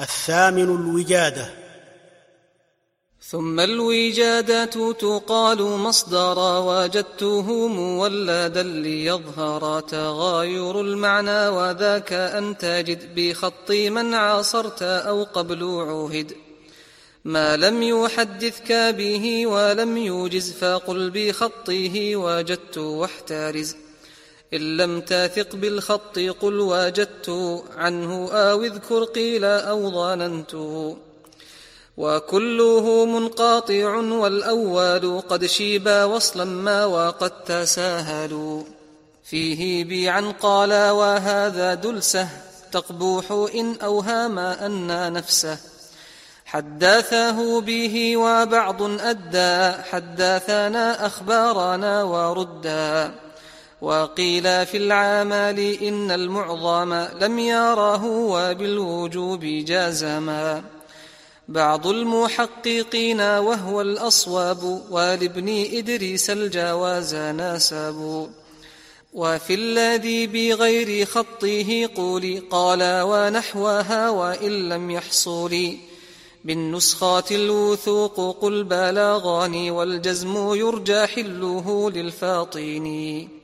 الثامن الوجادة. ثم الوجادات تقال مصدرا وجدته مولدا ليظهر تغاير المعنى وذاك أن تجد بخط من عاصرت أو قبل عهد. ما لم يحدثك به ولم يوجز فقل بخطه وجدت واحترز. إن لم تثق بالخط قل وجدت عنه أو اذكر قيل أو ظننته وكله منقاطع والأول قد شيبا وصلا ما وقد تساهلوا فيه بيعا قال وهذا دلسة تقبوح إن أوهام أن نفسه حدثه به وبعض أدى حدثنا أخبارنا وردا وقيل في العمال إن المعظم لم يراه وبالوجوب جازما بعض المحققين وهو الأصواب ولابن إدريس الجواز ناسب. وفي الذي بغير خطه قولي قال ونحوها وإن لم يحصل. بالنسخات الوثوق قل بلاغاني والجزم يرجى حله للفاطين.